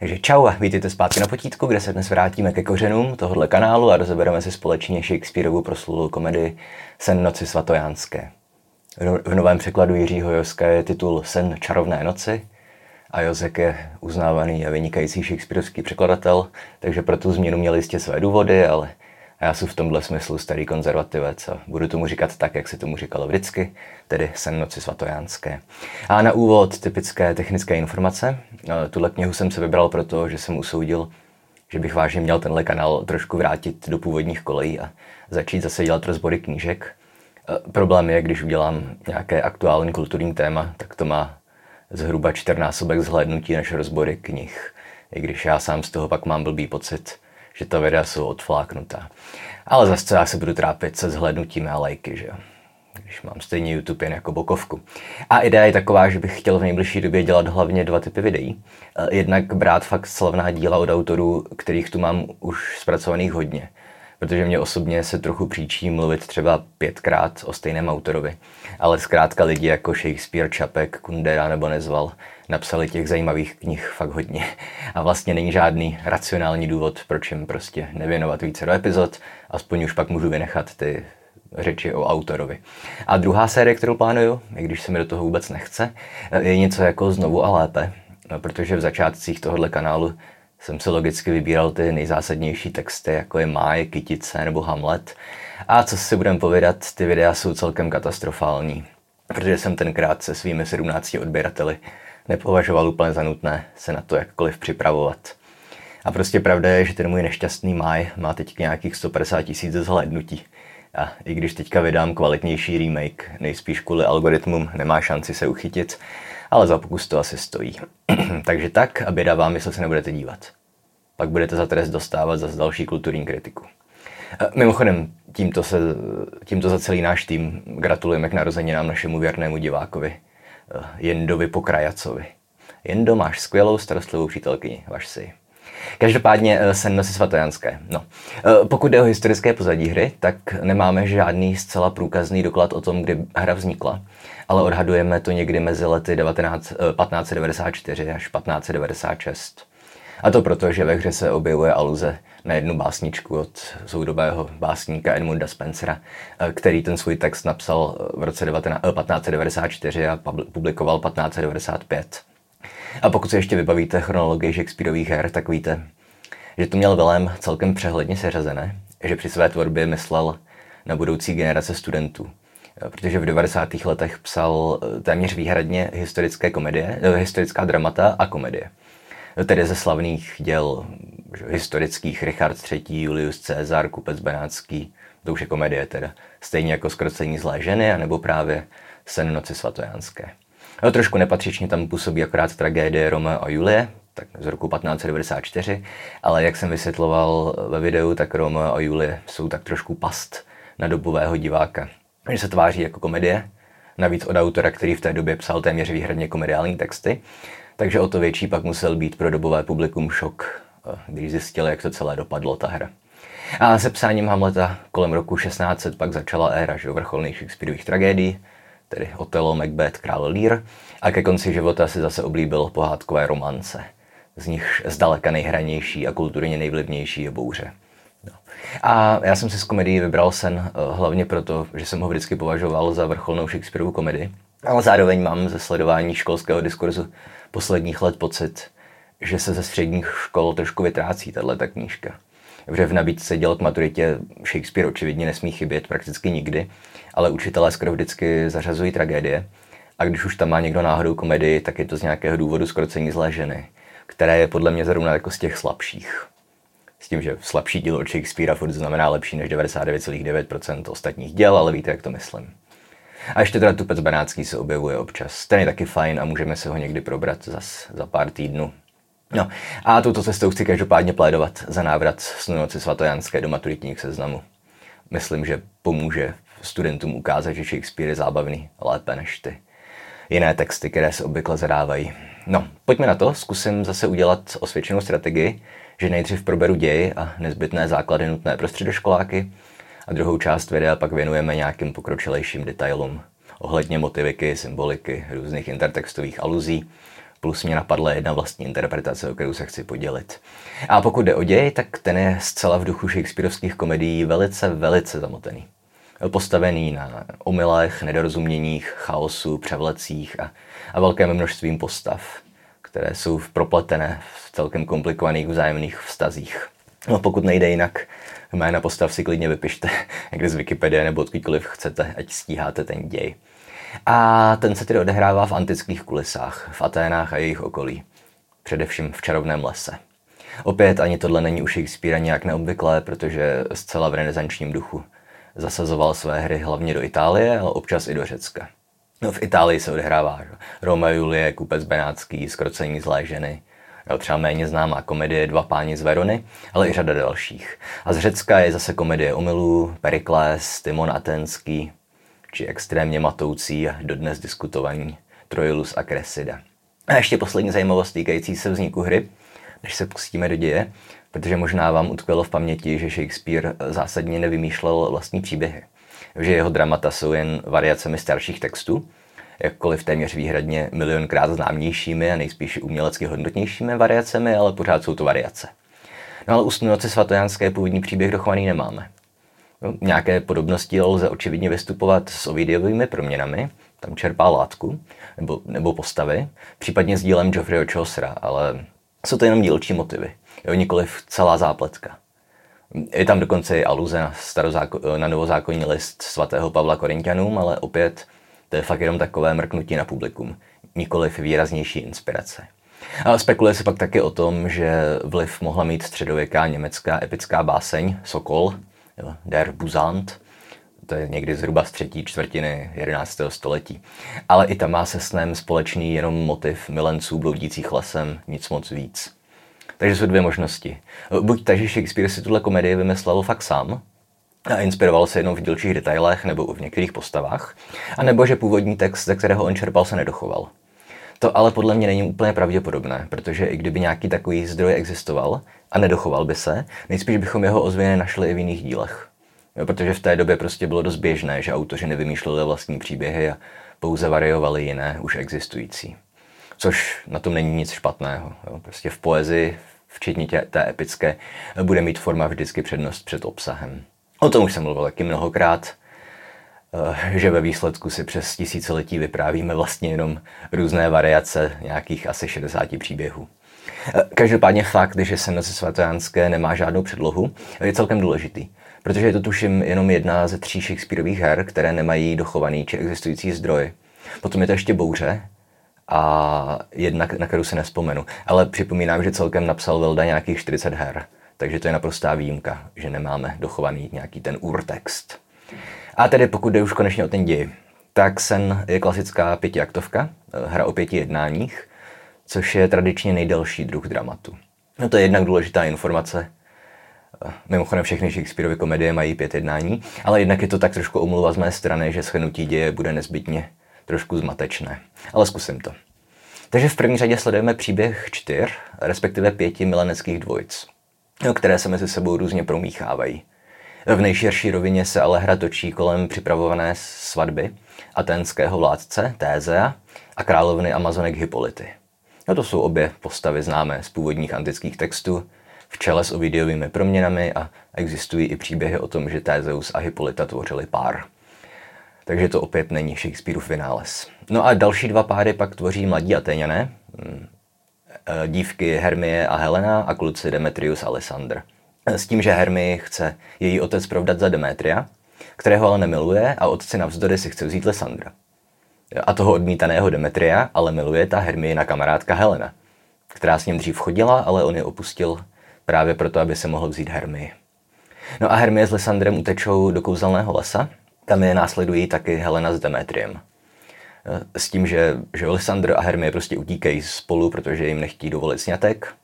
Takže čau a vítejte zpátky na potítku, kde se dnes vrátíme ke kořenům tohohle kanálu a rozebereme si společně Shakespeareovu proslulou komedii Sen noci svatojánské. V novém překladu Jiřího Joska je titul Sen čarovné noci a Josek je uznávaný a vynikající shakespeareovský překladatel, takže pro tu změnu měl jistě své důvody, ale a já jsem v tomhle smyslu starý konzervativec a budu tomu říkat tak, jak se tomu říkalo vždycky, tedy Sen noci svatojánské. A na úvod typické technické informace. Tuhle knihu jsem se vybral proto, že jsem usoudil, že bych vážně měl tenhle kanál trošku vrátit do původních kolejí a začít zase dělat rozbory knížek. Problém je, když udělám nějaké aktuální kulturní téma, tak to má zhruba čtyřnásobek zhlédnutí než rozbory knih. I když já sám z toho pak mám blbý pocit, že ta videa jsou odfláknutá. Ale zase já se budu trápit se zhlednutím a lajky, že jo když mám stejně YouTube jen jako bokovku. A idea je taková, že bych chtěl v nejbližší době dělat hlavně dva typy videí. Eh, jednak brát fakt slavná díla od autorů, kterých tu mám už zpracovaných hodně protože mě osobně se trochu příčí mluvit třeba pětkrát o stejném autorovi. Ale zkrátka lidi jako Shakespeare, Čapek, Kundera nebo Nezval napsali těch zajímavých knih fakt hodně. A vlastně není žádný racionální důvod, proč jim prostě nevěnovat více do epizod, aspoň už pak můžu vynechat ty řeči o autorovi. A druhá série, kterou plánuju, i když se mi do toho vůbec nechce, je něco jako znovu a lépe, protože v začátcích tohohle kanálu jsem si logicky vybíral ty nejzásadnější texty, jako je Máje, Kytice nebo Hamlet. A co si budem povědat, ty videa jsou celkem katastrofální, protože jsem tenkrát se svými 17 odběrateli nepovažoval úplně za nutné se na to jakkoliv připravovat. A prostě pravda je, že ten můj nešťastný máj má teď nějakých 150 tisíc zhlédnutí. A i když teďka vydám kvalitnější remake, nejspíš kvůli algoritmům nemá šanci se uchytit, ale za pokus to asi stojí. Takže tak a běda vám, jestli se nebudete dívat. Pak budete za trest dostávat za další kulturní kritiku. Mimochodem, tímto, se, tímto za celý náš tým gratulujeme k narozeninám našemu věrnému divákovi, Jendovi Pokrajacovi. Jendo, máš skvělou starostlivou přítelkyni, vaš si. Každopádně eh, sen nosí svatojanské. No. Eh, pokud jde o historické pozadí hry, tak nemáme žádný zcela průkazný doklad o tom, kdy hra vznikla, ale odhadujeme to někdy mezi lety 19, 1594 eh, až 1596. A to proto, že ve hře se objevuje aluze na jednu básničku od soudobého básníka Edmunda Spencera, který ten svůj text napsal v roce 19, 1594 a publikoval 1595. A pokud se ještě vybavíte chronologii Shakespeareových her, tak víte, že to měl Vilém celkem přehledně seřazené, že při své tvorbě myslel na budoucí generace studentů. Protože v 90. letech psal eh, téměř výhradně historické komedie, eh, historická dramata a komedie. Tedy ze slavných děl že, historických Richard III., Julius Caesar, Kupec Benátský, to už je komedie teda, stejně jako Skrocení zlé ženy, anebo právě Sen noci svatojánské. No, trošku nepatřičně tam působí akorát tragédie Roma a Julie, tak z roku 1594, ale jak jsem vysvětloval ve videu, tak Roma a Julie jsou tak trošku past na dobového diváka. Že se tváří jako komedie, navíc od autora, který v té době psal téměř výhradně komediální texty, takže o to větší pak musel být pro dobové publikum šok, eh, když zjistili, jak to celé dopadlo, ta hra. A se psáním Hamleta kolem roku 1600 pak začala éra že vrcholných Shakespeareových tragédií, tedy Otelo, Macbeth, Král Lear, a ke konci života si zase oblíbil pohádkové romance. Z nich zdaleka nejhranější a kulturně nejvlivnější je Bouře. No. A já jsem si z komedii vybral sen eh, hlavně proto, že jsem ho vždycky považoval za vrcholnou Shakespeareovu komedii, ale zároveň mám ze sledování školského diskurzu posledních let pocit, že se ze středních škol trošku vytrácí tato knížka. Že v nabídce dělat k maturitě Shakespeare očividně nesmí chybět prakticky nikdy, ale učitelé skoro vždycky zařazují tragédie. A když už tam má někdo náhodou komedii, tak je to z nějakého důvodu skrocení zlé ženy, které je podle mě zrovna jako z těch slabších. S tím, že slabší díl od Shakespearea furt znamená lepší než 99,9% ostatních děl, ale víte, jak to myslím. A ještě teda tupec benátský se objevuje občas. Ten je taky fajn a můžeme se ho někdy probrat zas za pár týdnů. No a touto cestou chci každopádně plédovat za návrat Snunoci svatojanské do maturitních seznamů. Myslím, že pomůže studentům ukázat, že Shakespeare je zábavný lépe než ty jiné texty, které se obvykle zadávají. No, pojďme na to, zkusím zase udělat osvědčenou strategii, že nejdřív proberu ději a nezbytné základy nutné pro středoškoláky a druhou část videa pak věnujeme nějakým pokročilejším detailům ohledně motiviky, symboliky, různých intertextových aluzí, plus mě napadla jedna vlastní interpretace, o kterou se chci podělit. A pokud jde o děj, tak ten je zcela v duchu Shakespeareovských komedií velice, velice zamotený. Postavený na omylech, nedorozuměních, chaosu, převlecích a, a velkém množstvím postav, které jsou propletené v celkem komplikovaných vzájemných vztazích. No pokud nejde jinak, jména postav si klidně vypište někde z Wikipedie nebo odkudkoliv chcete, ať stíháte ten děj. A ten se tedy odehrává v antických kulisách, v Aténách a jejich okolí. Především v čarovném lese. Opět ani tohle není u Shakespearea nějak neobvyklé, protože zcela v renesančním duchu. Zasazoval své hry hlavně do Itálie, ale občas i do Řecka. No, v Itálii se odehrává? Roma Julie, kupec Benátský, skrocení zlé ženy, třeba méně známá komedie Dva páni z Verony, ale i řada dalších. A z Řecka je zase komedie Omylů, Perikles, Timon Atenský, či extrémně matoucí a dodnes diskutovaní Troilus a Cressida. A ještě poslední zajímavost týkající se vzniku hry, než se pustíme do děje, protože možná vám utkvělo v paměti, že Shakespeare zásadně nevymýšlel vlastní příběhy. Že jeho dramata jsou jen variacemi starších textů, jakkoliv téměř výhradně milionkrát známějšími a nejspíš umělecky hodnotnějšími variacemi, ale pořád jsou to variace. No ale u noci svatojanské původní příběh dochovaný nemáme. No, nějaké podobnosti lze očividně vystupovat s Ovidiovými proměnami, tam čerpá látku, nebo, nebo postavy, případně s dílem Geoffreyho Chaucera, ale jsou to jenom dílčí motivy, jo, nikoliv celá zápletka. Je tam dokonce i aluze na, starozáko- na novozákonní list svatého Pavla Korintianům, ale opět to je fakt jenom takové mrknutí na publikum, nikoliv výraznější inspirace. A spekuluje se pak taky o tom, že vliv mohla mít středověká německá epická báseň Sokol, Der Busant, to je někdy zhruba z třetí čtvrtiny 11. století. Ale i tam má se snem společný jenom motiv milenců bloudících lesem, nic moc víc. Takže jsou dvě možnosti. Buď tak, že Shakespeare si tuhle komedii vymyslel fakt sám, a inspiroval se jenom v dílčích detailech nebo v některých postavách, a nebo že původní text, ze kterého on čerpal, se nedochoval. To ale podle mě není úplně pravděpodobné, protože i kdyby nějaký takový zdroj existoval a nedochoval by se, nejspíš bychom jeho ozvěny našli i v jiných dílech. Jo, protože v té době prostě bylo dost běžné, že autoři nevymýšleli vlastní příběhy a pouze variovali jiné, už existující. Což na tom není nic špatného. Jo. Prostě v poezii, včetně té epické, bude mít forma vždycky přednost před obsahem. O tom už jsem mluvil taky mnohokrát, eh, že ve výsledku si přes tisíciletí vyprávíme vlastně jenom různé variace nějakých asi 60 příběhů. Eh, každopádně fakt, že Senoce svatojánské nemá žádnou předlohu, je celkem důležitý, protože je to tuším jenom jedna ze tří Shakespeareových her, které nemají dochovaný či existující zdroj. Potom je to ještě bouře, a jedna, na kterou se nespomenu. Ale připomínám, že celkem napsal Velda nějakých 40 her, takže to je naprostá výjimka, že nemáme dochovaný nějaký ten urtext. A tedy pokud jde už konečně o ten děj, tak Sen je klasická pětiaktovka, eh, hra o pěti jednáních, což je tradičně nejdelší druh dramatu. No to je jednak důležitá informace. Eh, mimochodem všechny Shakespeareovy komedie mají pět jednání, ale jednak je to tak trošku omluva z mé strany, že shrnutí děje bude nezbytně trošku zmatečné. Ale zkusím to. Takže v první řadě sledujeme příběh čtyř, respektive pěti mileneckých dvojic, které se mezi sebou různě promíchávají. V nejširší rovině se ale hra točí kolem připravované svatby aténského vládce Tézea a královny Amazonek Hippolyty. No to jsou obě postavy známé z původních antických textů, v čele s Ovidiovými proměnami a existují i příběhy o tom, že Tézeus a Hippolyta tvořili pár. Takže to opět není Shakespeareův vynález. No a další dva páry pak tvoří mladí Atéňané, hm, e, dívky Hermie a Helena a kluci Demetrius a Alexander. S tím, že Hermie chce její otec provdat za Demetria, kterého ale nemiluje a otci navzdory si chce vzít Lysandra. A toho odmítaného Demetria ale miluje ta Hermiena kamarádka Helena, která s ním dřív chodila, ale on je opustil právě proto, aby se mohl vzít Hermii. No a Hermie s Lysandrem utečou do kouzelného lesa, tam je následují taky Helena s Demetriem. S tím, že, že Lysandr a Hermie prostě utíkají spolu, protože jim nechtí dovolit snětek.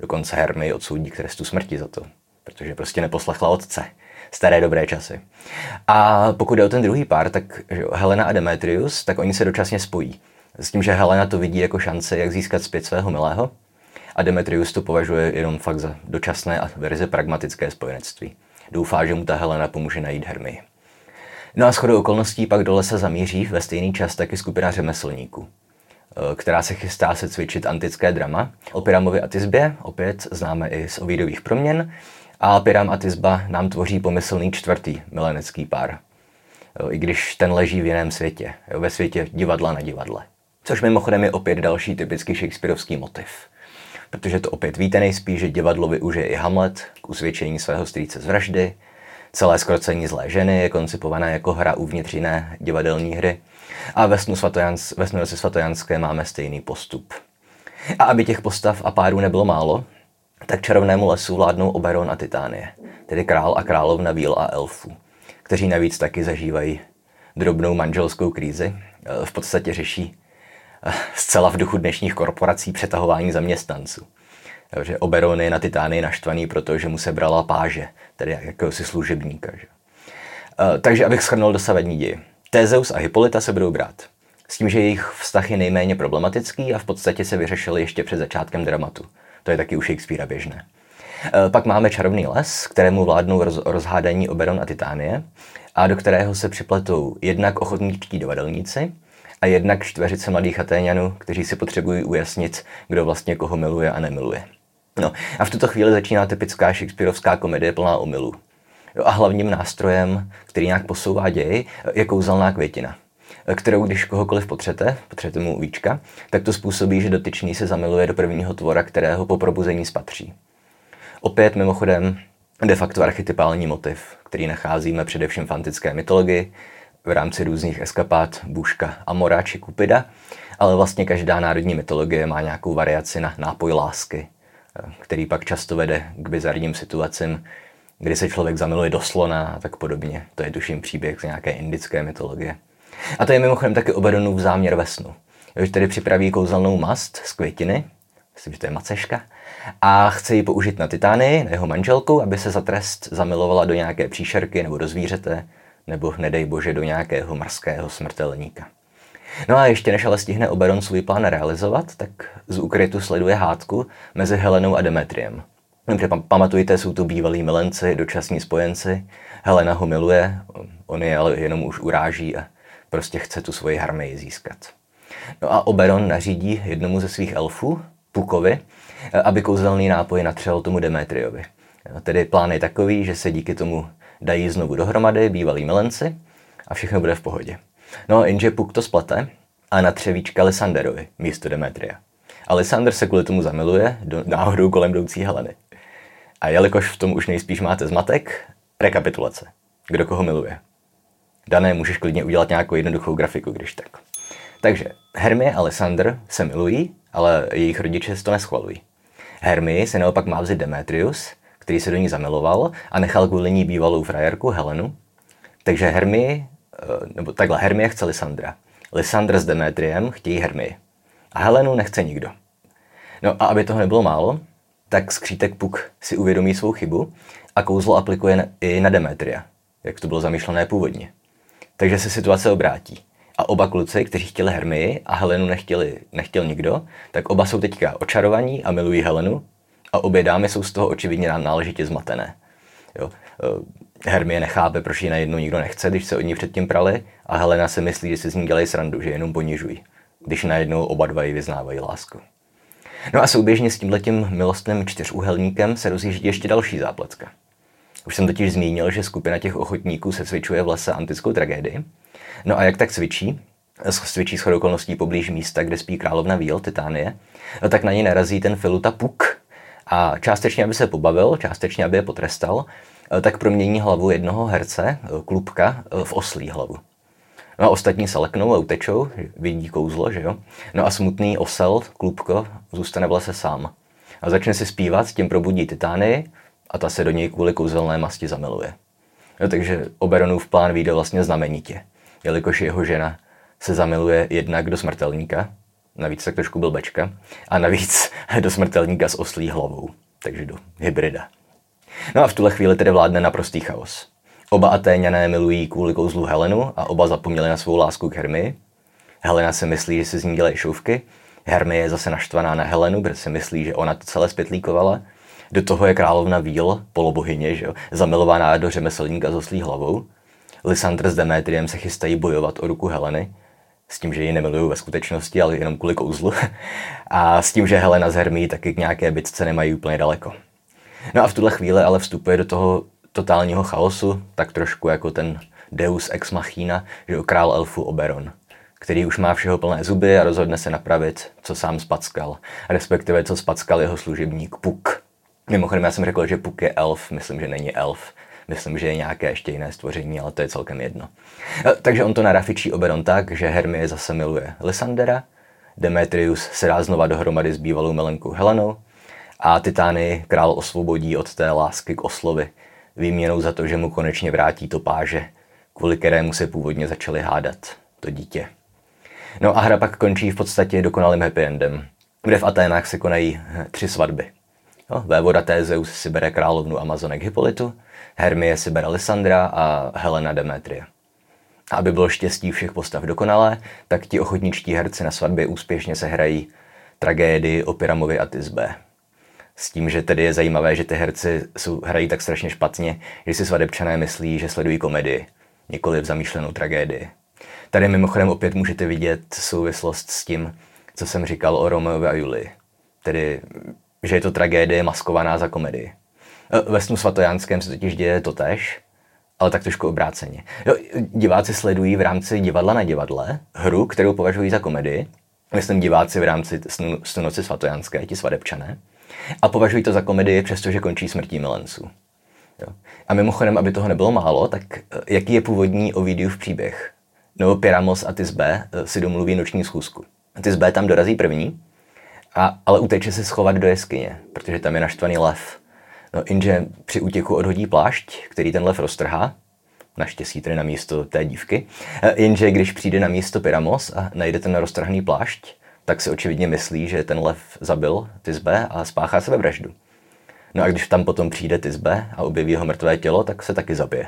Dokonce Hermie odsoudí k trestu smrti za to, protože prostě neposlechla otce. Staré dobré časy. A pokud je o ten druhý pár, tak že Helena a Demetrius, tak oni se dočasně spojí. S tím, že Helena to vidí jako šance, jak získat zpět svého milého, a Demetrius to považuje jenom fakt za dočasné a verze pragmatické spojenectví. Doufá, že mu ta Helena pomůže najít Hermii. No a shodou okolností pak do lesa zamíří ve stejný čas taky skupina řemeslníků. která se chystá se cvičit antické drama. O Pyramovi a Tisbě opět známe i z Ovídových proměn a Pyram a Tisba nám tvoří pomyslný čtvrtý milenecký pár. I když ten leží v jiném světě, ve světě divadla na divadle. Což mimochodem je opět další typický shakespeareovský motiv. Protože to opět víte nejspíš, že divadlo využije i Hamlet k usvědčení svého strýce z vraždy, Celé skrocení zlé ženy je koncipované jako hra uvnitř jiné divadelní hry a ve snu, Svatojans, ve snu svatojanské máme stejný postup. A aby těch postav a párů nebylo málo, tak čarovnému lesu vládnou Oberon a Titánie, tedy král a královna víl a elfů, kteří navíc taky zažívají drobnou manželskou krízi. V podstatě řeší eh, zcela v duchu dnešních korporací přetahování zaměstnanců. Takže Oberon je na Titánii naštvaný, protože mu se brala páže, tedy jakéhosi služebníka. Že? Uh, takže abych shrnul dosavadní děj. Tézeus a Hippolyta se budou brát. S tím, že jejich vztah je nejméně problematický a v podstatě se vyřešil ještě před začátkem dramatu. To je taky u Shakespearea běžné. Uh, pak máme čarovný les, kterému vládnou roz, rozhádání Oberon a Titánie a do kterého se připletou jednak ochotníčtí divadelníci a jednak čtveřice mladých Atéňanů, kteří si potřebují ujasnit, kdo vlastně koho miluje a nemiluje. No a v tuto chvíli začíná typická Shakespeareovská komedie plná omylů. A hlavním nástrojem, který nějak posouvá děj, je kouzelná květina kterou když kohokoliv potřete, potřete mu víčka, tak to způsobí, že dotyčný se zamiluje do prvního tvora, kterého po probuzení spatří. Opět mimochodem de facto archetypální motiv, který nacházíme především v antické mytologii, v rámci různých eskapát Bůžka Amora či Kupida, ale vlastně každá národní mytologie má nějakou variaci na nápoj lásky, který pak často vede k bizarním situacím, kdy se člověk zamiluje do slona a tak podobně. To je tuším příběh z nějaké indické mytologie. A to je mimochodem taky Oberonův záměr ve snu. Když tedy připraví kouzelnou mast z květiny, myslím, že to je maceška, a chce ji použít na Titány, na jeho manželku, aby se za trest zamilovala do nějaké příšerky nebo do zvířete, nebo nedej bože do nějakého marského smrtelníka. No a ještě než ale stihne Oberon svůj plán realizovat, tak z úkrytu sleduje hádku mezi Helenou a Demetriem. Dobře, pamatujte, jsou to bývalí milenci, dočasní spojenci. Helena ho miluje, on je ale jenom už uráží a prostě chce tu svoji harmeji získat. No a Oberon nařídí jednomu ze svých elfů, Pukovi, aby kouzelný nápoj natřel tomu Demetriovi. No, tedy plán je takový, že se díky tomu dají znovu dohromady bývalí milenci a všechno bude v pohodě. No jenže Puk to splete a na třevíčka Lysanderovi místo Demetria. A Lysander se kvůli tomu zamiluje do náhodou kolem jdoucí Heleny. A jelikož v tom už nejspíš máte zmatek, rekapitulace. Kdo koho miluje. Dané, můžeš klidně udělat nějakou jednoduchou grafiku, když tak. Takže Hermie a Lysander se milují, ale jejich rodiče to neschvalují. Hermie se naopak má vzít Demetrius, který se do ní zamiloval a nechal kvůli ní bývalou frajerku Helenu. Takže Hermie nebo takhle, Hermie chce Lysandra. Lysandr s Demetriem chtějí Hermii. A Helenu nechce nikdo. No a aby toho nebylo málo, tak skřítek Puk si uvědomí svou chybu a kouzlo aplikuje i na Demetria, jak to bylo zamýšlené původně. Takže se situace obrátí. A oba kluci, kteří chtěli Hermii a Helenu nechtěli, nechtěl nikdo, tak oba jsou teďka očarovaní a milují Helenu a obě dámy jsou z toho očividně náležitě zmatené. Jo. Hermie nechápe, proč ji najednou nikdo nechce, když se od ní předtím prali a Helena si myslí, že si z ní dělají srandu, že jenom ponižují, když najednou oba dva ji vyznávají lásku. No a souběžně s tímhletím milostným čtyřúhelníkem se rozjíždí ještě další zápletka. Už jsem totiž zmínil, že skupina těch ochotníků se cvičuje v lese antickou tragédii. No a jak tak cvičí? Cvičí s okolností poblíž místa, kde spí královna Víl, Titánie, tak na ně narazí ten Filuta Puk. A částečně, aby se pobavil, částečně, aby je potrestal, tak promění hlavu jednoho herce, eh, klubka, eh, v oslí hlavu. No a ostatní se leknou a utečou, vidí kouzlo, že jo? No a smutný osel, klubko, zůstane v lese sám. A začne si zpívat, tím probudí Titány a ta se do něj kvůli kouzelné masti zamiluje. No, takže Oberonův plán vyjde vlastně znamenitě, jelikož jeho žena se zamiluje jednak do smrtelníka, navíc tak trošku byl bečka, a navíc do smrtelníka s oslí hlavou, takže do hybrida. No a v tuhle chvíli tedy vládne naprostý chaos. Oba Atéňané milují kvůli kouzlu Helenu a oba zapomněli na svou lásku k Hermii. Helena si myslí, že si z ní dělají šouvky. Hermie je zase naštvaná na Helenu, protože si myslí, že ona to celé zpětlíkovala. Do toho je královna Víl, polobohyně, že jo, zamilovaná do řemeslníka s oslí hlavou. Lysandr s Demetriem se chystají bojovat o ruku Heleny. s tím, že ji nemilují ve skutečnosti, ale jenom kvůli kouzlu. A s tím, že Helena z Hermí taky k nějaké bitce nemají úplně daleko. No a v tuhle chvíli ale vstupuje do toho totálního chaosu, tak trošku jako ten Deus ex machina, že král elfu Oberon, který už má všeho plné zuby a rozhodne se napravit, co sám spackal, respektive co spackal jeho služebník Puk. Mimochodem, já jsem řekl, že Puk je elf, myslím, že není elf. Myslím, že je nějaké ještě jiné stvoření, ale to je celkem jedno. E, takže on to narafičí Oberon tak, že Hermie zase miluje Lysandera, Demetrius se dá znova dohromady s bývalou milenkou Helenou a Titány král osvobodí od té lásky k oslovi, výměnou za to, že mu konečně vrátí to páže, kvůli kterému se původně začali hádat, to dítě. No a hra pak končí v podstatě dokonalým happy endem, kde v Aténách se konají tři svatby. No, vévoda Tézeus si bere královnu Amazonek Hippolytu, Hermie si bere Lysandra a Helena Demetria. A aby bylo štěstí všech postav dokonalé, tak ti ochotničtí herci na svatbě úspěšně se hrají tragédii o Pyramovi a Tisbe. S tím, že tedy je zajímavé, že ty herci jsou, hrají tak strašně špatně, že si svadebčané myslí, že sledují komedii, nikoli v zamýšlenou tragédii. Tady mimochodem opět můžete vidět souvislost s tím, co jsem říkal o Romeovi a Julii. Tedy, že je to tragédie maskovaná za komedii. E, ve snu svatojánském se totiž děje to tež, ale tak trošku obráceně. Jo, diváci sledují v rámci divadla na divadle hru, kterou považují za komedii. Myslím diváci v rámci snu, snu noci svatojánské, ti svadebčané. A považují to za komedii, přestože končí smrtí milenců. Jo. A mimochodem, aby toho nebylo málo, tak e, jaký je původní Ovidiův příběh? Nebo Pyramos a Tisbe e, si domluví noční schůzku. Tisbe tam dorazí první, a, ale uteče se schovat do jeskyně, protože tam je naštvaný lev. No, Inže při útěku odhodí plášť, který ten lev roztrhá, naštěstí tedy na místo té dívky. E, jenže když přijde na místo Pyramos a najde ten roztrhaný plášť, tak si očividně myslí, že ten lev zabil Tisbe a spáchá sebevraždu. No a když tam potom přijde Tisbe a objeví jeho mrtvé tělo, tak se taky zabije.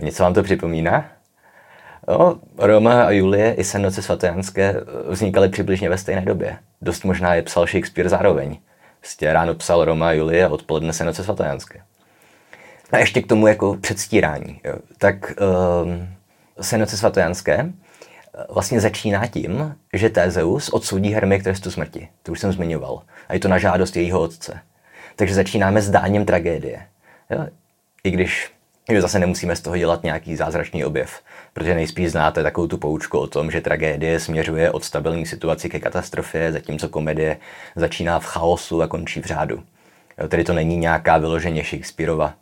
Něco vám to připomíná? No, Roma a Julie i Senoce svatojánské vznikaly přibližně ve stejné době. Dost možná je psal Shakespeare zároveň. Prostě ráno psal Roma a Julie a odpoledne Senoce svatojánské. A ještě k tomu jako předstírání. Jo. Tak um, Senoce svatojánské vlastně začíná tím, že Tézeus odsoudí Hermie k trestu smrti. To už jsem zmiňoval. A je to na žádost jejího otce. Takže začínáme s dáním tragédie. Jo? I když že zase nemusíme z toho dělat nějaký zázračný objev, protože nejspíš znáte takovou tu poučku o tom, že tragédie směřuje od stabilní situaci ke katastrofě, zatímco komedie začíná v chaosu a končí v řádu. Jo, tedy to není nějaká vyloženě Shakespeareova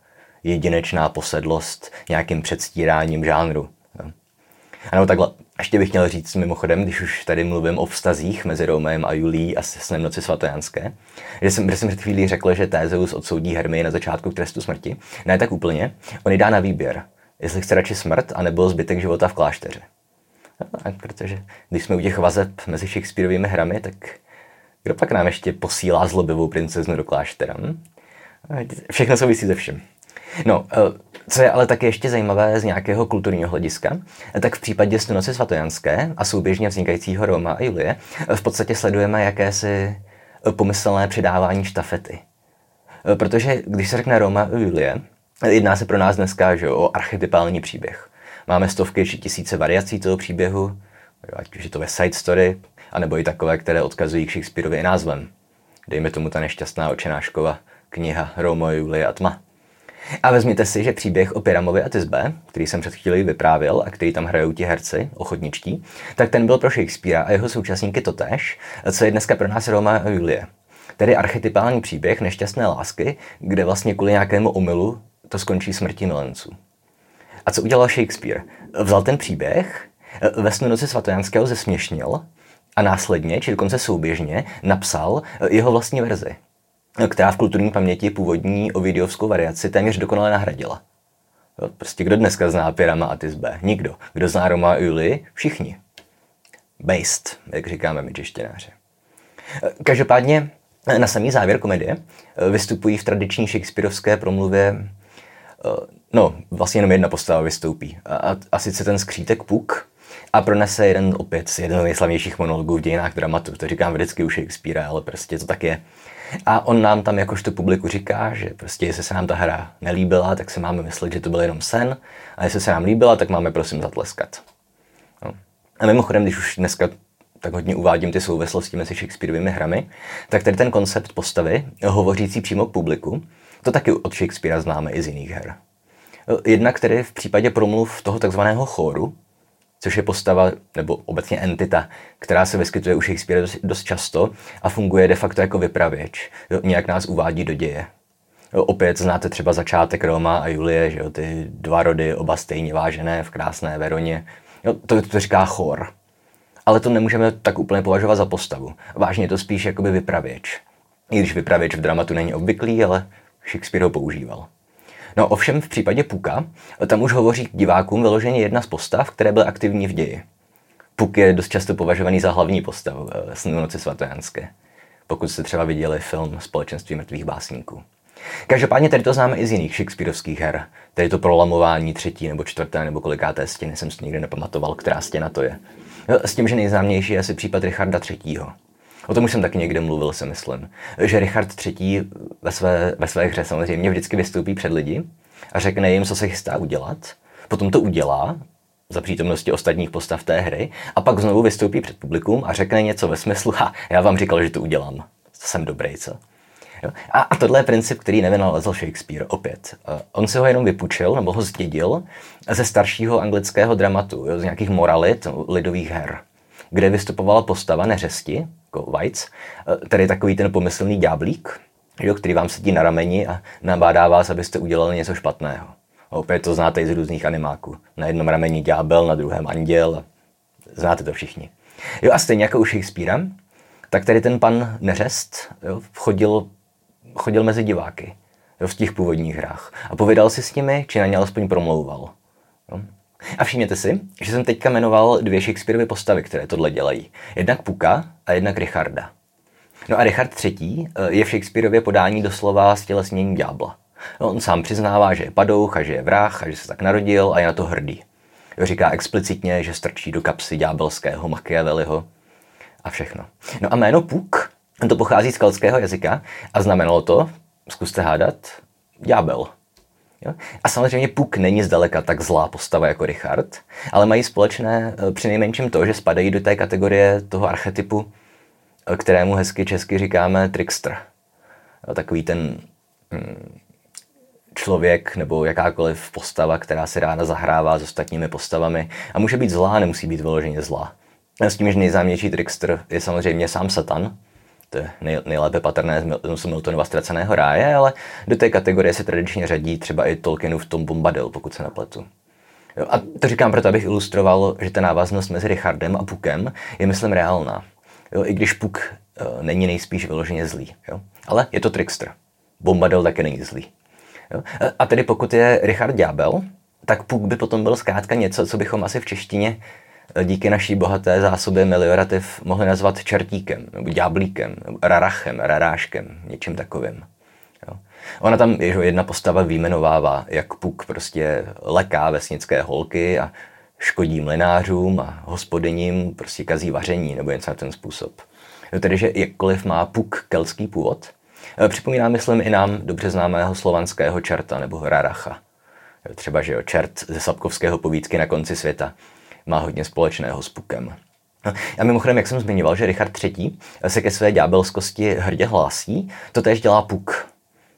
jedinečná posedlost nějakým předstíráním žánru. Jo. Ano, takhle ještě bych měl říct mimochodem, když už tady mluvím o vztazích mezi Romem a Julí a snem noci svatojánské, že jsem, že jsem před chvílí řekl, že Tézeus odsoudí Hermii na začátku k trestu smrti. Ne tak úplně, on ji dá na výběr, jestli chce radši smrt, anebo zbytek života v klášteře. No, protože když jsme u těch vazeb mezi Shakespeareovými hrami, tak kdo pak nám ještě posílá zlobivou princeznu do kláštera? Hm? Všechno souvisí se vším. No, eh, co je ale také ještě zajímavé z nějakého kulturního hlediska, tak v případě Stunoci svatojanské a souběžně vznikajícího Roma a Julie v podstatě sledujeme jakési pomyslné předávání štafety. Protože když se řekne Roma a Julie, jedná se pro nás dneska že, o archetypální příběh. Máme stovky či tisíce variací toho příběhu, ať už je to ve side story, anebo i takové, které odkazují k Shakespeareovi názvem. Dejme tomu ta nešťastná očenáškova kniha Romeo, Julie a tma. A vezměte si, že příběh o Pyramovi a Tisbe, který jsem před chvílí vyprávěl a který tam hrajou ti herci, ochotničtí, tak ten byl pro Shakespearea a jeho současníky totéž, co je dneska pro nás Roma a Julie. Tedy archetypální příběh nešťastné lásky, kde vlastně kvůli nějakému omylu to skončí smrtí milenců. A co udělal Shakespeare? Vzal ten příběh, ve snu noci svatojanského zesměšnil a následně, či dokonce souběžně, napsal jeho vlastní verzi která v kulturní paměti původní ovidiovskou variaci téměř dokonale nahradila. Jo, prostě kdo dneska zná Pyrama a Tisbe? Nikdo. Kdo zná Roma a Uli? Všichni. Based, jak říkáme my češtěnáři. Každopádně na samý závěr komedie vystupují v tradiční shakespeareovské promluvě no, vlastně jenom jedna postava vystoupí. A, a, sice ten skřítek Puk a pronese jeden opět z nejslavnějších monologů v dějinách dramatu. To říkám vždycky u Shakespearea, ale prostě to tak je. A on nám tam jakožto publiku říká, že prostě jestli se nám ta hra nelíbila, tak se máme myslet, že to byl jenom sen. A jestli se nám líbila, tak máme prosím zatleskat. No. A mimochodem, když už dneska tak hodně uvádím ty souvislosti mezi Shakespeareovými hrami, tak tady ten koncept postavy, hovořící přímo k publiku, to taky od Shakespearea známe i z jiných her. Jednak tedy v případě promluv toho takzvaného chóru, což je postava nebo obecně entita, která se vyskytuje u Shakespearea dost, dost často a funguje de facto jako vypravěč. Jo, nějak nás uvádí do děje. Jo, opět znáte třeba začátek Roma a Julie, že jo, ty dva rody, oba stejně vážené v krásné Veroně. Jo, to, to říká chor. Ale to nemůžeme tak úplně považovat za postavu. Vážně je to spíš jakoby vypravěč. I když vypravěč v dramatu není obvyklý, ale Shakespeare ho používal. No ovšem v případě Puka, tam už hovoří k divákům vyloženě jedna z postav, které byly aktivní v ději. Puk je dost často považovaný za hlavní postavu eh, snu noci svatojanské, pokud jste třeba viděli film Společenství mrtvých básníků. Každopádně tady to známe i z jiných Shakespeareovských her. Tady to prolamování třetí nebo čtvrté nebo kolikáté stěny jsem si nikdy nepamatoval, která stěna to je. S tím, že nejznámější je asi případ Richarda III. O tom už jsem taky někde mluvil, si myslím. Že Richard III. ve své, ve své hře samozřejmě vždycky vystoupí před lidi a řekne jim, co se chystá udělat. Potom to udělá, za přítomnosti ostatních postav té hry, a pak znovu vystoupí před publikum a řekne něco ve smyslu, ha, já vám říkal, že to udělám. Jsem dobrý, co? Jo? A, a tohle je princip, který nevynalezl Shakespeare opět. Uh, on si ho jenom vypůjčil, nebo ho zdědil ze staršího anglického dramatu, jo, z nějakých moralit, lidových her, kde vystupovala postava neřesti, jako Weitz, tedy takový ten pomyslný ďáblík, jo, který vám sedí na rameni a nabádá vás, abyste udělali něco špatného. A opět to znáte i z různých animáků. Na jednom rameni ďábel, na druhém anděl. Znáte to všichni. Jo a stejně jako u Shakespearea, tak tady ten pan Neřest jo, chodil chodil mezi diváky jo, v těch původních hrách a povídal si s nimi, či na ně alespoň promlouval. Jo. A všimněte si, že jsem teďka jmenoval dvě Shakespeareovy postavy, které tohle dělají. Jednak Puka a jednak Richarda. No a Richard III. Eh, je v Shakespeareově podání doslova stělesnění ďábla. No, on sám přiznává, že je padouch a že je vrah a že se tak narodil a je na to hrdý. Říká explicitně, že strčí do kapsy ďábelského Machiavelliho a všechno. No a jméno Puk to pochází z keltského jazyka a znamenalo to, zkuste hádat, ďábel. Jo? A samozřejmě Puk není zdaleka tak zlá postava jako Richard, ale mají společné eh, přinejmenším to, že spadají do té kategorie toho archetypu, eh, kterému hezky česky říkáme trickster. Jo, takový ten mm, člověk nebo jakákoliv postava, která si ráda zahrává s ostatními postavami a může být zlá, nemusí být vyloženě zlá. S tím, že nejznámější trickster je samozřejmě sám Satan, to je nej, nejlépe patrné z Miltonova ztraceného ráje, ale do té kategorie se tradičně řadí třeba i Tolkienův Tom Bombadil, pokud se nepletu. Jo, a to říkám proto, abych ilustroval, že ta návaznost mezi Richardem a Pukem je, myslím, reálná. Jo, I když Puk uh, není nejspíš vyloženě zlý. Jo? Ale je to trickster. Bombadil také není zlý. Jo? A tedy pokud je Richard ďábel, tak Puk by potom byl zkrátka něco, co bychom asi v češtině díky naší bohaté zásobě meliorativ mohli nazvat čertíkem, nebo ďáblíkem, nebo rarachem, raráškem, něčím takovým. Jo. Ona tam je, že jedna postava výjmenovává, jak Puk prostě leká vesnické holky a škodí mlinářům a hospodyním prostě kazí vaření nebo něco na ten způsob. Jo, tedy, že jakkoliv má Puk kelský původ, eh, připomíná, myslím, i nám dobře známého slovanského čerta nebo raracha. Jo, třeba, že jo, čert ze Sapkovského povídky na konci světa má hodně společného s Pukem. A mimochodem, jak jsem zmiňoval, že Richard III. se ke své ďábelskosti hrdě hlásí, to tež dělá Puk.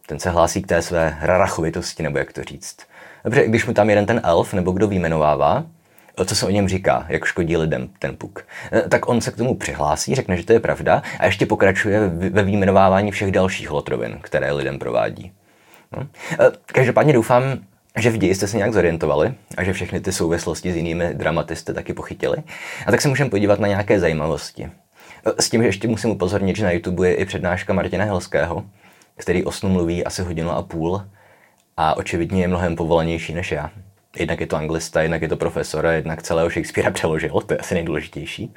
Ten se hlásí k té své rarachovitosti, nebo jak to říct. Dobře, když mu tam jeden ten elf, nebo kdo výjmenovává, co se o něm říká, jak škodí lidem ten puk. Tak on se k tomu přihlásí, řekne, že to je pravda a ještě pokračuje ve výjmenovávání všech dalších lotrovin, které lidem provádí. No. Každopádně doufám, že v ději jste se nějak zorientovali a že všechny ty souvislosti s jinými dramaty jste taky pochytili. A tak se můžeme podívat na nějaké zajímavosti. S tím, že ještě musím upozornit, že na YouTube je i přednáška Martina Helského, který o snu mluví asi hodinu a půl a očividně je mnohem povolanější než já. Jednak je to anglista, jednak je to profesor a jednak celého Shakespearea přeložil, to je asi nejdůležitější.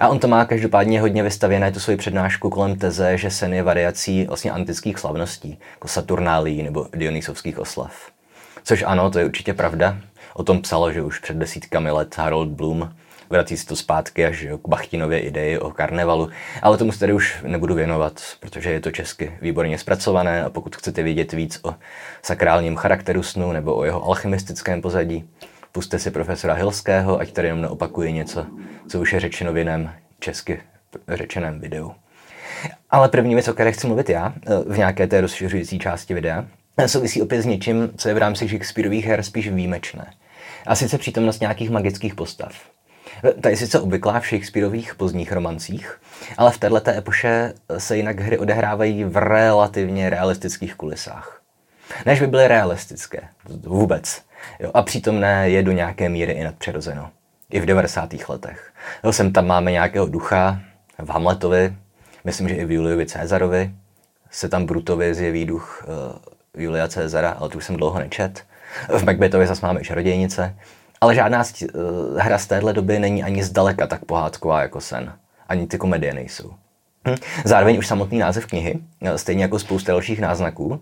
A on to má každopádně hodně vystavěné, tu svoji přednášku kolem teze, že sen je variací vlastně antických slavností, jako Saturnálí nebo Dionysovských oslav. Což ano, to je určitě pravda. O tom psalo, že už před desítkami let Harold Bloom vrací se to zpátky až k Bachtinově ideji o karnevalu, ale tomu se tady už nebudu věnovat, protože je to česky výborně zpracované a pokud chcete vědět víc o sakrálním charakteru snu nebo o jeho alchymistickém pozadí, puste si profesora Hilského, ať tady jenom neopakuje něco, co už je řečeno v jiném česky řečeném videu. Ale první věc, o které chci mluvit já, v nějaké té rozšiřující části videa, souvisí opět s něčím, co je v rámci Shakespeareových her spíš výjimečné. A sice přítomnost nějakých magických postav. Ta je sice obvyklá v Shakespeareových pozdních romancích, ale v této epoše se jinak hry odehrávají v relativně realistických kulisách. Než by byly realistické, vůbec. Jo, a přítomné je do nějaké míry i nadpřirozeno. I v 90. letech. Jo, sem tam máme nějakého ducha, v Hamletovi, myslím, že i v Juliovi Cezarovi, se tam Brutovi zjeví duch uh, Julia Cezara, ale to už jsem dlouho nečet. V Macbethovi zase máme čarodějnice. Ale žádná z, uh, hra z téhle doby není ani zdaleka tak pohádková jako sen. Ani ty komedie nejsou. Hm. Zároveň už samotný název knihy, eh, stejně jako spousta dalších náznaků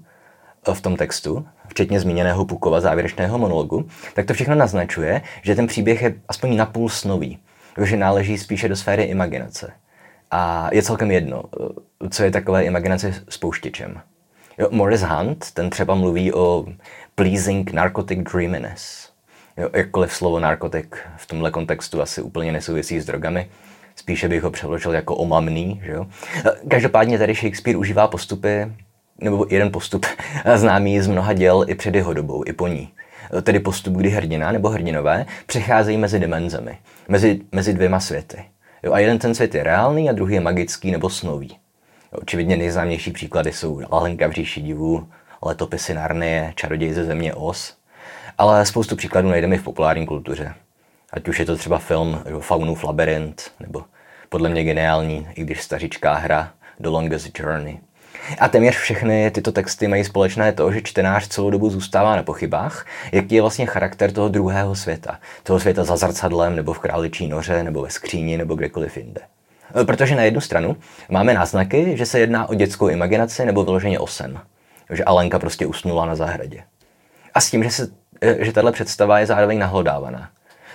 eh, v tom textu, včetně zmíněného Pukova závěrečného monologu, tak to všechno naznačuje, že ten příběh je aspoň napůl snový, že náleží spíše do sféry imaginace. A je celkem jedno, co je takové imaginace spouštěčem. Jo, Morris Hunt, ten třeba mluví o pleasing narcotic dreaminess. Jo, jakkoliv slovo narkotik v tomhle kontextu asi úplně nesouvisí s drogami, spíše bych ho přeložil jako omamný. Že jo? Každopádně tady Shakespeare užívá postupy, nebo jeden postup známý z mnoha děl i před jeho dobou, i po ní. Tedy postup, kdy hrdina nebo hrdinové přecházejí mezi dimenzemi, mezi, mezi dvěma světy. Jo, a jeden ten svět je reálný a druhý je magický nebo snový. Očividně nejznámější příklady jsou Alenka v říši divů, letopisy Narnie, čaroděj ze země Os, ale spoustu příkladů najdeme i v populární kultuře. Ať už je to třeba film Faunův labirint, nebo podle mě geniální, i když stařičká hra The Longest Journey. A téměř všechny tyto texty mají společné to, že čtenář celou dobu zůstává na pochybách, jaký je vlastně charakter toho druhého světa. Toho světa za zrcadlem, nebo v králičí noře, nebo ve skříni, nebo kdekoliv jinde. Protože na jednu stranu máme náznaky, že se jedná o dětskou imaginaci nebo vyloženě o sen. Že Alenka prostě usnula na zahradě. A s tím, že, se, že tahle představa je zároveň nahlodávaná.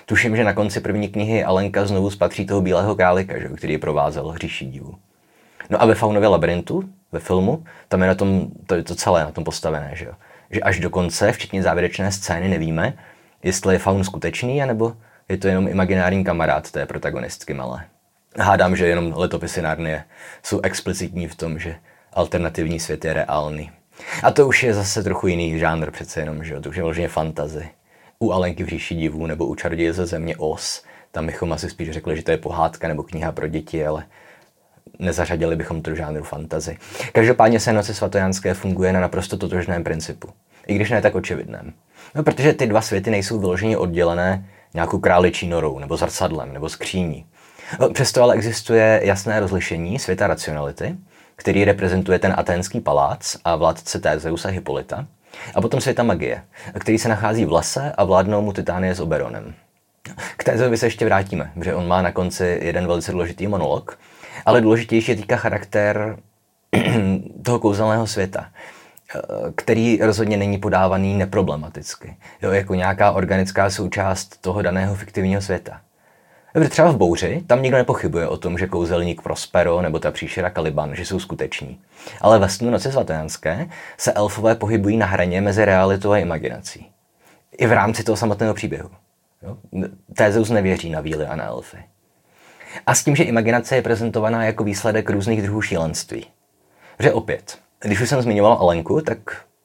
Tuším, že na konci první knihy Alenka znovu spatří toho bílého králika, že, který ji provázel hříší divu. No a ve Faunově labirintu, ve filmu, tam je na tom, to je to celé na tom postavené, že jo. Že až do konce, včetně závěrečné scény, nevíme, jestli je Faun skutečný, anebo je to jenom imaginární kamarád té protagonistky malé. Hádám, že jenom letopisy Narnie jsou explicitní v tom, že alternativní svět je reálný. A to už je zase trochu jiný žánr přece jenom, že to už je vlastně fantazy. U Alenky v říši divů nebo u čaroděje ze země Os, tam bychom asi spíš řekli, že to je pohádka nebo kniha pro děti, ale nezařadili bychom to do žánru fantazy. Každopádně se Noci svatojanské funguje na naprosto totožném principu. I když ne tak očividném. No, protože ty dva světy nejsou vyloženě oddělené nějakou králičí norou, nebo zrcadlem, nebo skříní. No, přesto ale existuje jasné rozlišení světa racionality, který reprezentuje ten aténský palác a vládce Tézeusa Hippolyta, a potom světa magie, který se nachází v lese a vládnou mu Titánie s Oberonem. K Tézovi se ještě vrátíme, že on má na konci jeden velice důležitý monolog, ale důležitější je týka charakter toho kouzelného světa, který rozhodně není podávaný neproblematicky, jo, jako nějaká organická součást toho daného fiktivního světa. Třeba v bouři, tam nikdo nepochybuje o tom, že kouzelník Prospero nebo ta příšera Kaliban, že jsou skuteční. Ale ve snu noci svatojánské se elfové pohybují na hraně mezi realitou a imaginací. I v rámci toho samotného příběhu. Tézeus nevěří na víly a na elfy. A s tím, že imaginace je prezentovaná jako výsledek různých druhů šílenství. Že opět, když už jsem zmiňoval Alenku, tak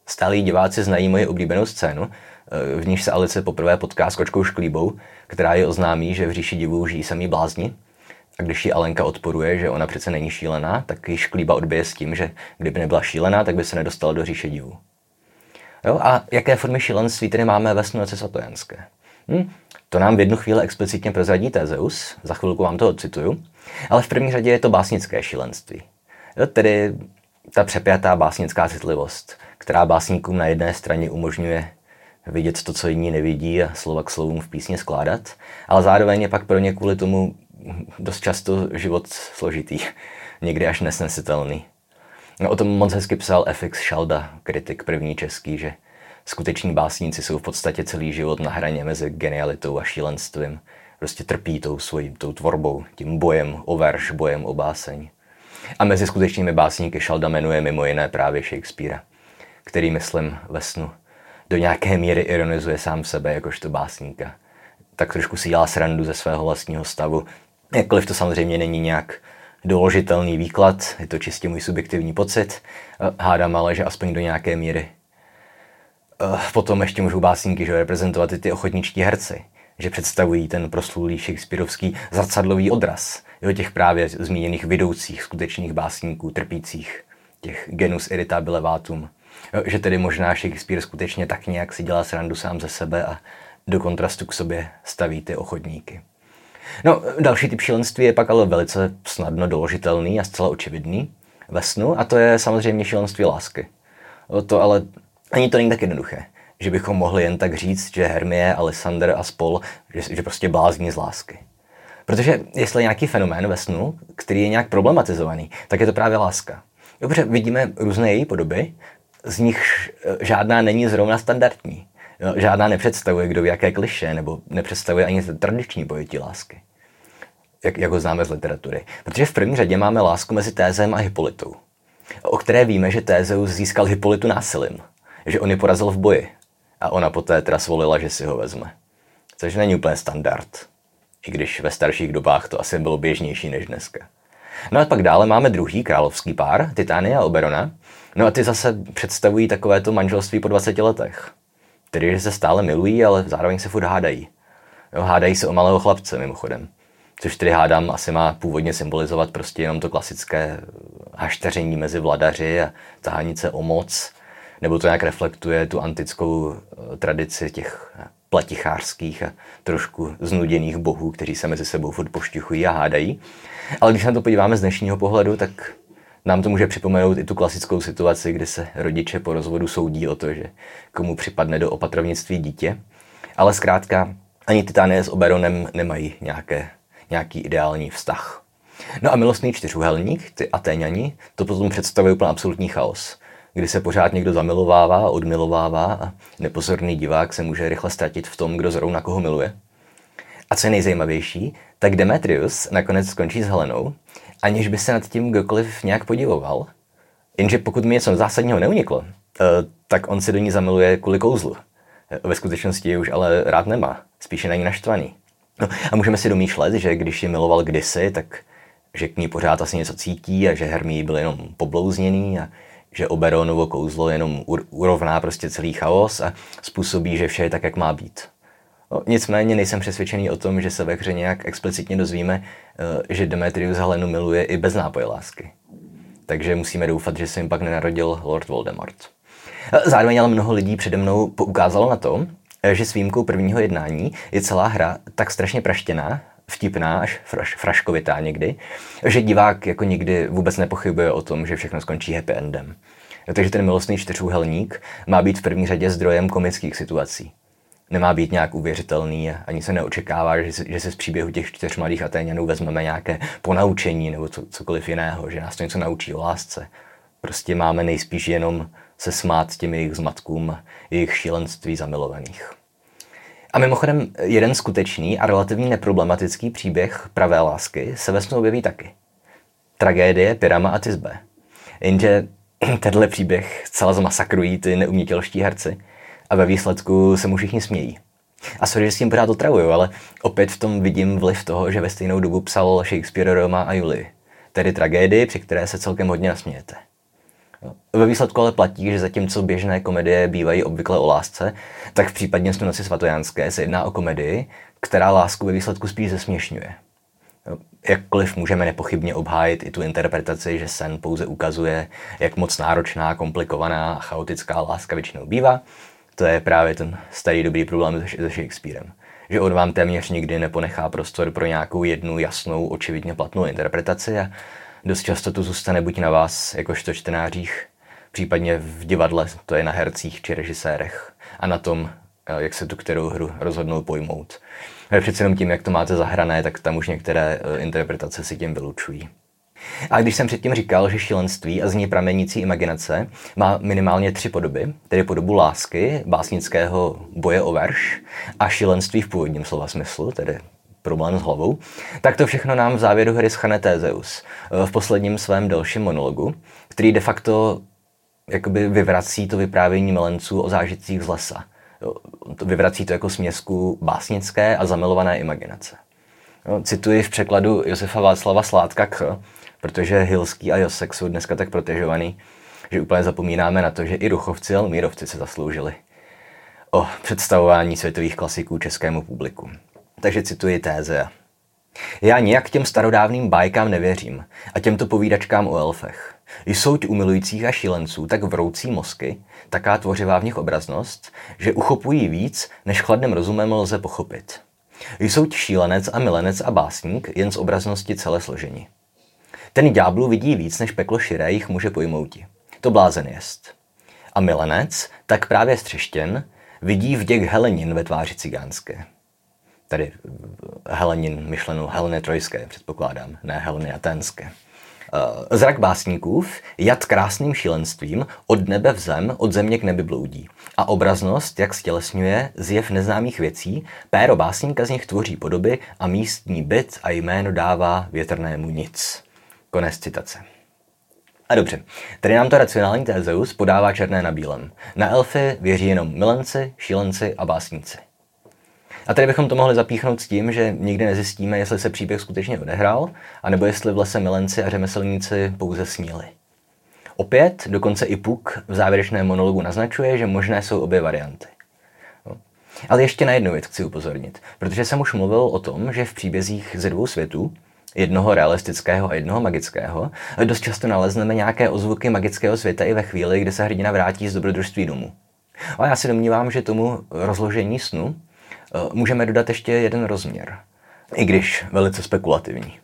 stálí diváci znají moji oblíbenou scénu, v níž se Alice poprvé potká s kočkou Šklíbou, která je oznámí, že v říši divů žijí samý blázni. A když ji Alenka odporuje, že ona přece není šílená, tak ji Šklíba odbije s tím, že kdyby nebyla šílená, tak by se nedostala do říše divů. Jo? A jaké formy šílenství tedy máme ve snuce svatojanské? Hm? To nám v jednu chvíli explicitně prozradí Tezeus, za chvilku vám to odcituju, ale v první řadě je to básnické šílenství. Jo? Tedy ta přepjatá básnická citlivost, která básníkům na jedné straně umožňuje vidět to, co jiní nevidí a slova k slovům v písně skládat, ale zároveň je pak pro ně kvůli tomu dost často život složitý, někdy až nesnesitelný. No, o tom moc hezky psal FX Šalda, kritik první český, že skuteční básníci jsou v podstatě celý život na hraně mezi genialitou a šílenstvím. Prostě trpí tou svojí tou tvorbou, tím bojem o verš, bojem o báseň. A mezi skutečnými básníky Šalda jmenuje mimo jiné právě Shakespearea, který, myslím, ve snu do nějaké míry ironizuje sám sebe jakožto básníka. Tak trošku si dělá srandu ze svého vlastního stavu. Jakkoliv to samozřejmě není nějak doložitelný výklad, je to čistě můj subjektivní pocit. Hádám ale, že aspoň do nějaké míry. Eh, potom ještě můžou básníky že reprezentovat i ty ochotničtí herci, že představují ten proslulý Shakespeareovský zrcadlový odraz jo, těch právě zmíněných vidoucích skutečných básníků, trpících, těch genus irritabile vatum. Že tedy možná Shakespeare skutečně tak nějak si dělá srandu sám ze sebe a do kontrastu k sobě staví ty ochotníky. No, další typ šílenství je pak ale velice snadno doložitelný a zcela očividný ve snu a to je samozřejmě šílenství lásky. To ale ani to není tak jednoduché, že bychom mohli jen tak říct, že Hermie, Alessander a spol, že, že prostě blázní z lásky. Protože jestli je nějaký fenomén ve snu, který je nějak problematizovaný, tak je to právě láska. Dobře, vidíme různé její podoby, z nich žádná není zrovna standardní. Žádná nepředstavuje kdo jaké kliše, nebo nepředstavuje ani tradiční pojetí lásky, jak, jak ho známe z literatury. Protože v první řadě máme lásku mezi Tézem a Hypolitou, o které víme, že Tézeus získal Hypolitu násilím že on je porazil v boji. A ona poté teda svolila, že si ho vezme. Což není úplně standard. I když ve starších dobách to asi bylo běžnější než dneska. No a pak dále máme druhý královský pár, Titánia a Oberona. No a ty zase představují takovéto manželství po 20 letech. Tedy, že se stále milují, ale zároveň se furt hádají. Jo, hádají se o malého chlapce mimochodem. Což tedy hádám asi má původně symbolizovat prostě jenom to klasické hašteření mezi vladaři a tahanice o moc nebo to nějak reflektuje tu antickou eh, tradici těch eh, platichářských a trošku znuděných bohů, kteří se mezi sebou furt poštichují a hádají. Ale když se na to podíváme z dnešního pohledu, tak nám to může připomenout i tu klasickou situaci, kdy se rodiče po rozvodu soudí o to, že komu připadne do opatrovnictví dítě. Ale zkrátka ani Titánie s Oberonem nemají nějaké, nějaký ideální vztah. No a milostný čtyřuhelník, ty Atéňani, to potom představuje úplně absolutní chaos kdy se pořád někdo zamilovává, odmilovává a nepozorný divák se může rychle ztratit v tom, kdo zrovna koho miluje. A co je nejzajímavější, tak Demetrius nakonec skončí s Helenou, aniž by se nad tím kdokoliv nějak podivoval. Jenže pokud mi něco zásadního neuniklo, eh, tak on se do ní zamiluje kvůli kouzlu. Ve skutečnosti je už ale rád nemá, spíše na ní naštvaný. No a můžeme si domýšlet, že když ji miloval kdysi, tak že k ní pořád asi něco cítí a že Hermí byl jenom poblouzněný a že Oberonovo kouzlo jenom urovná prostě celý chaos a způsobí, že vše je tak, jak má být. No, nicméně nejsem přesvědčený o tom, že se ve hře nějak explicitně dozvíme, eh, že Demetrius Helenu miluje i bez nápoje lásky. Takže musíme doufat, že se jim pak nenarodil Lord Voldemort. Eh, zároveň ale mnoho lidí přede mnou poukázalo na to, eh, že s výjimkou prvního jednání je celá hra tak strašně praštěná, vtipná, až fraš, fraškovitá někdy, že divák jako nikdy vůbec nepochybuje o tom, že všechno skončí happy endem. Takže ten milostný čtyřúhelník má být v první řadě zdrojem komických situací. Nemá být nějak uvěřitelný ani se neočekává, že si, že si z příběhu těch čtyř mladých Atéňanů vezmeme nějaké ponaučení nebo co, cokoliv jiného, že nás to něco naučí o lásce. Prostě máme nejspíš jenom se smát těm jejich zmatkům, jejich šílenství zamilovaných. A mimochodem, jeden skutečný a relativně neproblematický příběh pravé lásky se ve snu objeví taky. Tragédie Pyrama a Tisbe. Jenže tenhle příběh celá zmasakrují ty neumětelští herci a ve výsledku se mu všichni smějí. A sorry, že s tím pořád otravuju, ale opět v tom vidím vliv toho, že ve stejnou dobu psal Shakespeare Roma a Julie. Tedy tragédii, při které se celkem hodně nasmějete. Ve výsledku ale platí, že zatímco běžné komedie bývají obvykle o lásce, tak v případě Noci svatojánské se jedná o komedii, která lásku ve výsledku spíš zesměšňuje. Jakkoliv můžeme nepochybně obhájit i tu interpretaci, že sen pouze ukazuje, jak moc náročná, komplikovaná a chaotická láska většinou bývá, to je právě ten starý dobrý problém se Shakespearem. Že on vám téměř nikdy neponechá prostor pro nějakou jednu jasnou, očividně platnou interpretaci a dost často to zůstane buď na vás, jakožto čtenářích, případně v divadle, to je na hercích či režisérech a na tom, eh, jak se tu kterou hru rozhodnou pojmout. Ale přece jenom tím, jak to máte zahrané, tak tam už některé eh, interpretace si tím vylučují. A když jsem předtím říkal, že šílenství a z ní pramenící imaginace má minimálně tři podoby, tedy podobu lásky, básnického boje o verš a šílenství v původním slova smyslu, tedy problém s hlavou, tak to všechno nám v závěru hry schane Tézeus eh, v posledním svém delším monologu, který de facto jakoby vyvrací to vyprávění milenců o zážitcích z lesa. Vyvrací to jako směsku básnické a zamilované imaginace. Cituji v překladu Josefa Václava Sládka k, protože Hilský a Josek jsou dneska tak protežovaný, že úplně zapomínáme na to, že i Ruchovci a Mírovci se zasloužili o představování světových klasiků českému publiku. Takže cituji téze. Já nijak těm starodávným bajkám nevěřím a těmto povídačkám o elfech. Jsou u milujících a šílenců tak vroucí mozky, taká tvořivá v nich obraznost, že uchopují víc, než chladným rozumem lze pochopit. Jsou šílenec a milenec a básník jen z obraznosti celé složení. Ten ďáblu vidí víc, než peklo širé jich může pojmouti. To blázen jest. A milenec, tak právě střeštěn, vidí vděk Helenin ve tváři cigánské. Tady Helenin myšleno Heleny Trojské, předpokládám, ne Heleny Aténské. Eh, zrak básníkův, jad krásným šílenstvím, od nebe v zem, od země k nebi bloudí. A obraznost, jak stělesňuje zjev neznámých věcí, péro básníka z nich tvoří podoby a místní byt a jméno dává větrnému nic. Konec citace. A dobře, tady nám to racionální Tézeus podává černé na bílém. Na elfy věří jenom milenci, šílenci a básníci. A tady bychom to mohli zapíchnout s tím, že nikdy nezjistíme, jestli se příběh skutečně odehrál, anebo jestli v lese milenci a řemeslníci pouze sníli. Opět, dokonce i Puk v závěrečném monologu naznačuje, že možné jsou obě varianty. No. Ale ještě na jednu věc chci upozornit, protože jsem už mluvil o tom, že v příbězích ze dvou světů, jednoho realistického a jednoho magického, dost často nalezneme nějaké ozvuky magického světa i ve chvíli, kdy se hrdina vrátí z dobrodružství domů. A já si domnívám, že tomu rozložení snu Eh, můžeme dodat ještě jeden rozměr, i když velice spekulativní.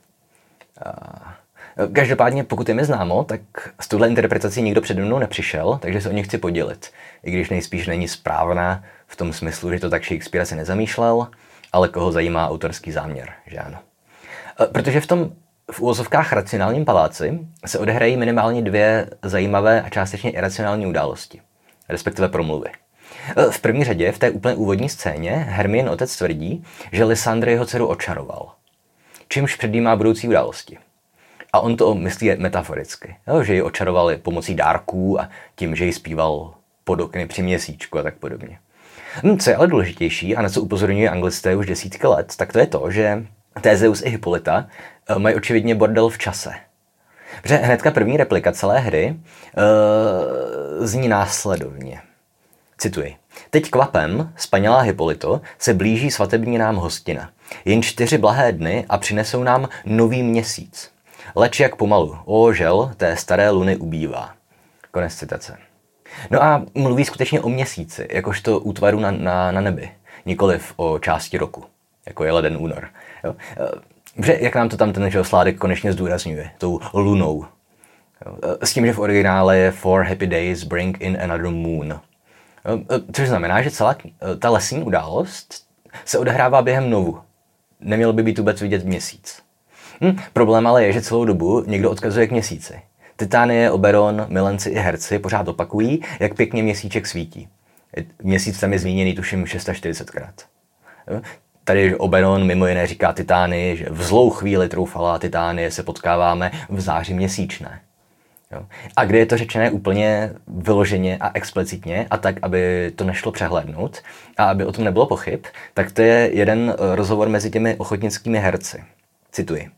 Eh, každopádně, pokud je mi známo, tak s touhle interpretací nikdo přede mnou nepřišel, takže se o ně chci podělit. I když nejspíš není správná v tom smyslu, že to tak Shakespeare si nezamýšlel, ale koho zajímá autorský záměr, že ano. Eh, protože v tom v úvozovkách racionálním paláci se odehrají minimálně dvě zajímavé a částečně iracionální události, respektive promluvy. V první řadě, v té úplně úvodní scéně, Hermien otec tvrdí, že Lysandr jeho dceru očaroval, čímž předjímá budoucí události. A on to myslí metaforicky, jo, že ji očarovali pomocí dárků a tím, že ji zpíval pod okny při měsíčku a tak podobně. No, co je ale důležitější a na co upozorňuje anglisté už desítky let, tak to je to, že Tézeus i Hippolyta eh, mají očividně bordel v čase. Protože hnedka první replika celé hry uh, zní následovně. Cituji. Teď kvapem, spanělá Hippolito, se blíží svatební nám hostina. Jen čtyři blahé dny a přinesou nám nový měsíc. Leč jak pomalu, o žel, té staré luny ubývá. Konec citace. No a mluví skutečně o měsíci, jakožto útvaru na, na, na nebi, nikoliv o části roku, jako je leden únor. Jo? Že, jak nám to tam ten sládek konečně zdůrazňuje, tou lunou. Jo? S tím, že v originále je Four happy days bring in another moon. Eh, eh, což znamená, že celá eh, ta lesní událost se odehrává během novu. Nemělo by být vůbec vidět měsíc. Hm, problém ale je, že celou dobu někdo odkazuje k měsíci. Titánie, Oberon, milenci i herci pořád opakují, jak pěkně měsíček svítí. Měsíc tam je zmíněný tuším 640krát. Tady Oberon mimo jiné říká Titány, že v zlou chvíli troufala Titánie se potkáváme v záři měsíčné. Jo. A kde je to řečené úplně vyloženě a explicitně a tak, aby to nešlo přehlédnout a aby o tom nebylo pochyb, tak to je jeden eh, rozhovor mezi těmi ochotnickými herci. Cituji.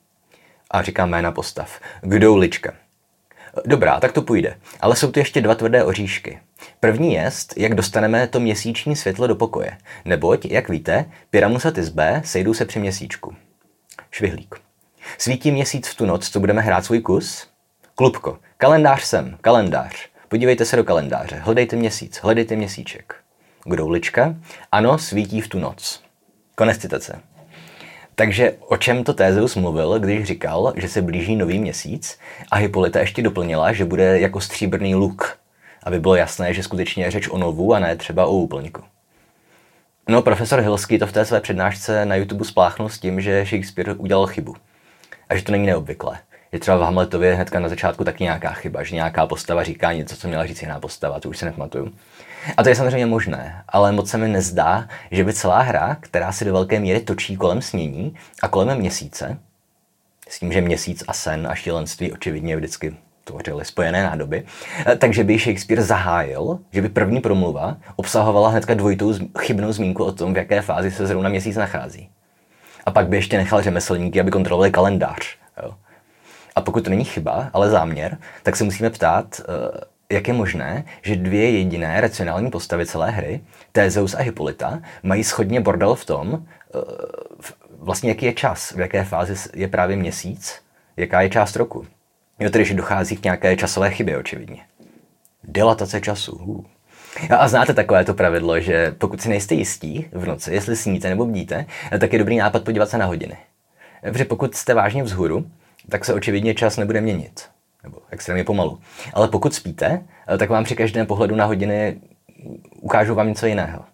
A říkám jména postav. Kdo lička? Dobrá, tak to půjde. Ale jsou tu ještě dva tvrdé oříšky. První je, jak dostaneme to měsíční světlo do pokoje. Neboť, jak víte, Pyramus a Tisbe sejdou se při měsíčku. Švihlík. Svítí měsíc v tu noc, co budeme hrát svůj kus? Klubko, kalendář sem, kalendář. Podívejte se do kalendáře, hledejte měsíc, hledejte měsíček. Groulička, ano, svítí v tu noc. Konec citace. Takže o čem to Tézeus mluvil, když říkal, že se blíží nový měsíc a Hippolyta ještě doplnila, že bude jako stříbrný luk, aby bylo jasné, že skutečně je řeč o novu a ne třeba o úplňku. No, profesor Hilský to v té své přednášce na YouTube spláchnul s tím, že Shakespeare udělal chybu. A že to není neobvyklé je třeba v Hamletově hnedka na začátku taky nějaká chyba, že nějaká postava říká něco, co měla říct jiná postava, to už se nepamatuju. A to je samozřejmě možné, ale moc se mi nezdá, že by celá hra, která si do velké míry točí kolem snění a kolem měsíce, s tím, že měsíc a sen a šílenství očividně vždycky tvořily spojené nádoby, eh, takže by Shakespeare zahájil, že by první promluva obsahovala hnedka dvojitou chybnou zmínku o tom, v jaké fázi se zrovna měsíc nachází. A pak by ještě nechal řemeslníky, aby kontrolovali kalendář. Jo. A pokud to není chyba, ale záměr, tak se musíme ptát, eh, jak je možné, že dvě jediné racionální postavy celé hry, Tézeus a Hippolyta, mají schodně bordel v tom, eh, vlastně jaký je čas, v jaké fázi je právě měsíc, jaká je část roku. Jo, tedy, že dochází k nějaké časové chybě, očividně. Dilatace času. A znáte takové to pravidlo, že pokud si nejste jistí v noci, jestli sníte nebo bdíte, tak je dobrý nápad podívat se na hodiny. Protože pokud jste vážně vzhůru, tak se očividně čas nebude měnit. Nebo extrémně pomalu. Ale pokud spíte, tak vám při každém pohledu na hodiny ukážu vám něco jiného.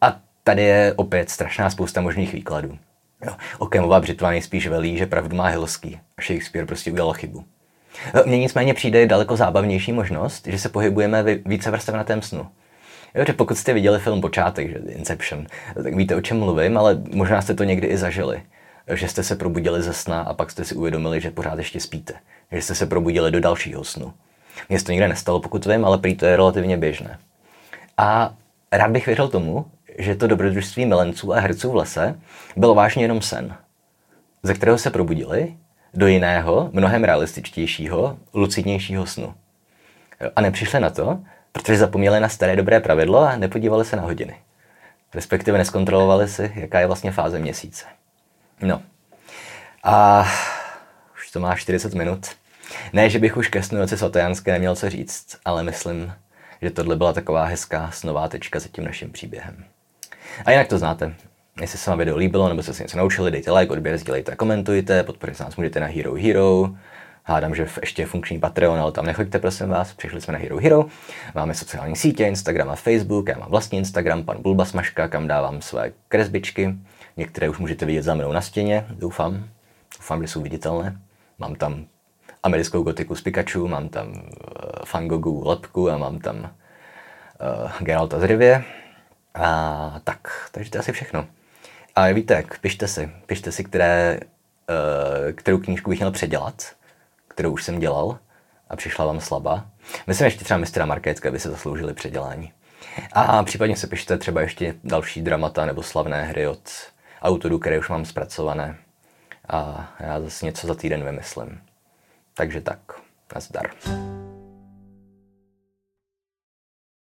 A tady je opět strašná spousta možných výkladů. Okemová břitva nejspíš velí, že pravdu má Hilský. A Shakespeare prostě udělal chybu. Mně nicméně přijde daleko zábavnější možnost, že se pohybujeme v více vrstevnatém snu. Jo, že pokud jste viděli film Počátek, že Inception, tak víte, o čem mluvím, ale možná jste to někdy i zažili. Že jste se probudili ze sna a pak jste si uvědomili, že pořád ještě spíte. Že jste se probudili do dalšího snu. Mně se to nikdy nestalo, pokud vím, ale prý to je relativně běžné. A rád bych věřil tomu, že to dobrodružství milenců a herců v lese byl vážně jenom sen, ze kterého se probudili do jiného, mnohem realističtějšího, lucidnějšího snu. A nepřišli na to, protože zapomněli na staré dobré pravidlo a nepodívali se na hodiny. Respektive neskontrolovali si, jaká je vlastně fáze měsíce. No. A to má 40 minut. Ne, že bych už ke snu noci svatojánské neměl co říct, ale myslím, že tohle byla taková hezká snová tečka za tím naším příběhem. A jinak to znáte. Jestli se vám video líbilo nebo jste se něco naučili, dejte like, odběr, sdílejte a komentujte, podporit nás můžete na Hero Hero. Hádám, že ještě je funkční Patreon, ale tam nechoďte, prosím vás, přišli jsme na Hero Hero. Máme sociální sítě, Instagram a Facebook, já mám vlastní Instagram, pan Bulba Smaška, kam dávám své kresbičky. Některé už můžete vidět za mnou na stěně, doufám. Doufám, že jsou viditelné. Mám tam americkou gotiku z Pikachu, mám tam uh, Fangogu lepku a mám tam uh, Geralta z Rivie. A tak, takže to je asi všechno. A víte jak, pište si, pište si, které, uh, kterou knížku bych měl předělat, kterou už jsem dělal a přišla vám slabá. Myslím ještě třeba mistra Markécka by se zasloužili předělání. A případně se pište třeba ještě další dramata nebo slavné hry od autorů, které už mám zpracované. A já zase něco za týden vymyslím. Takže tak, nazdar.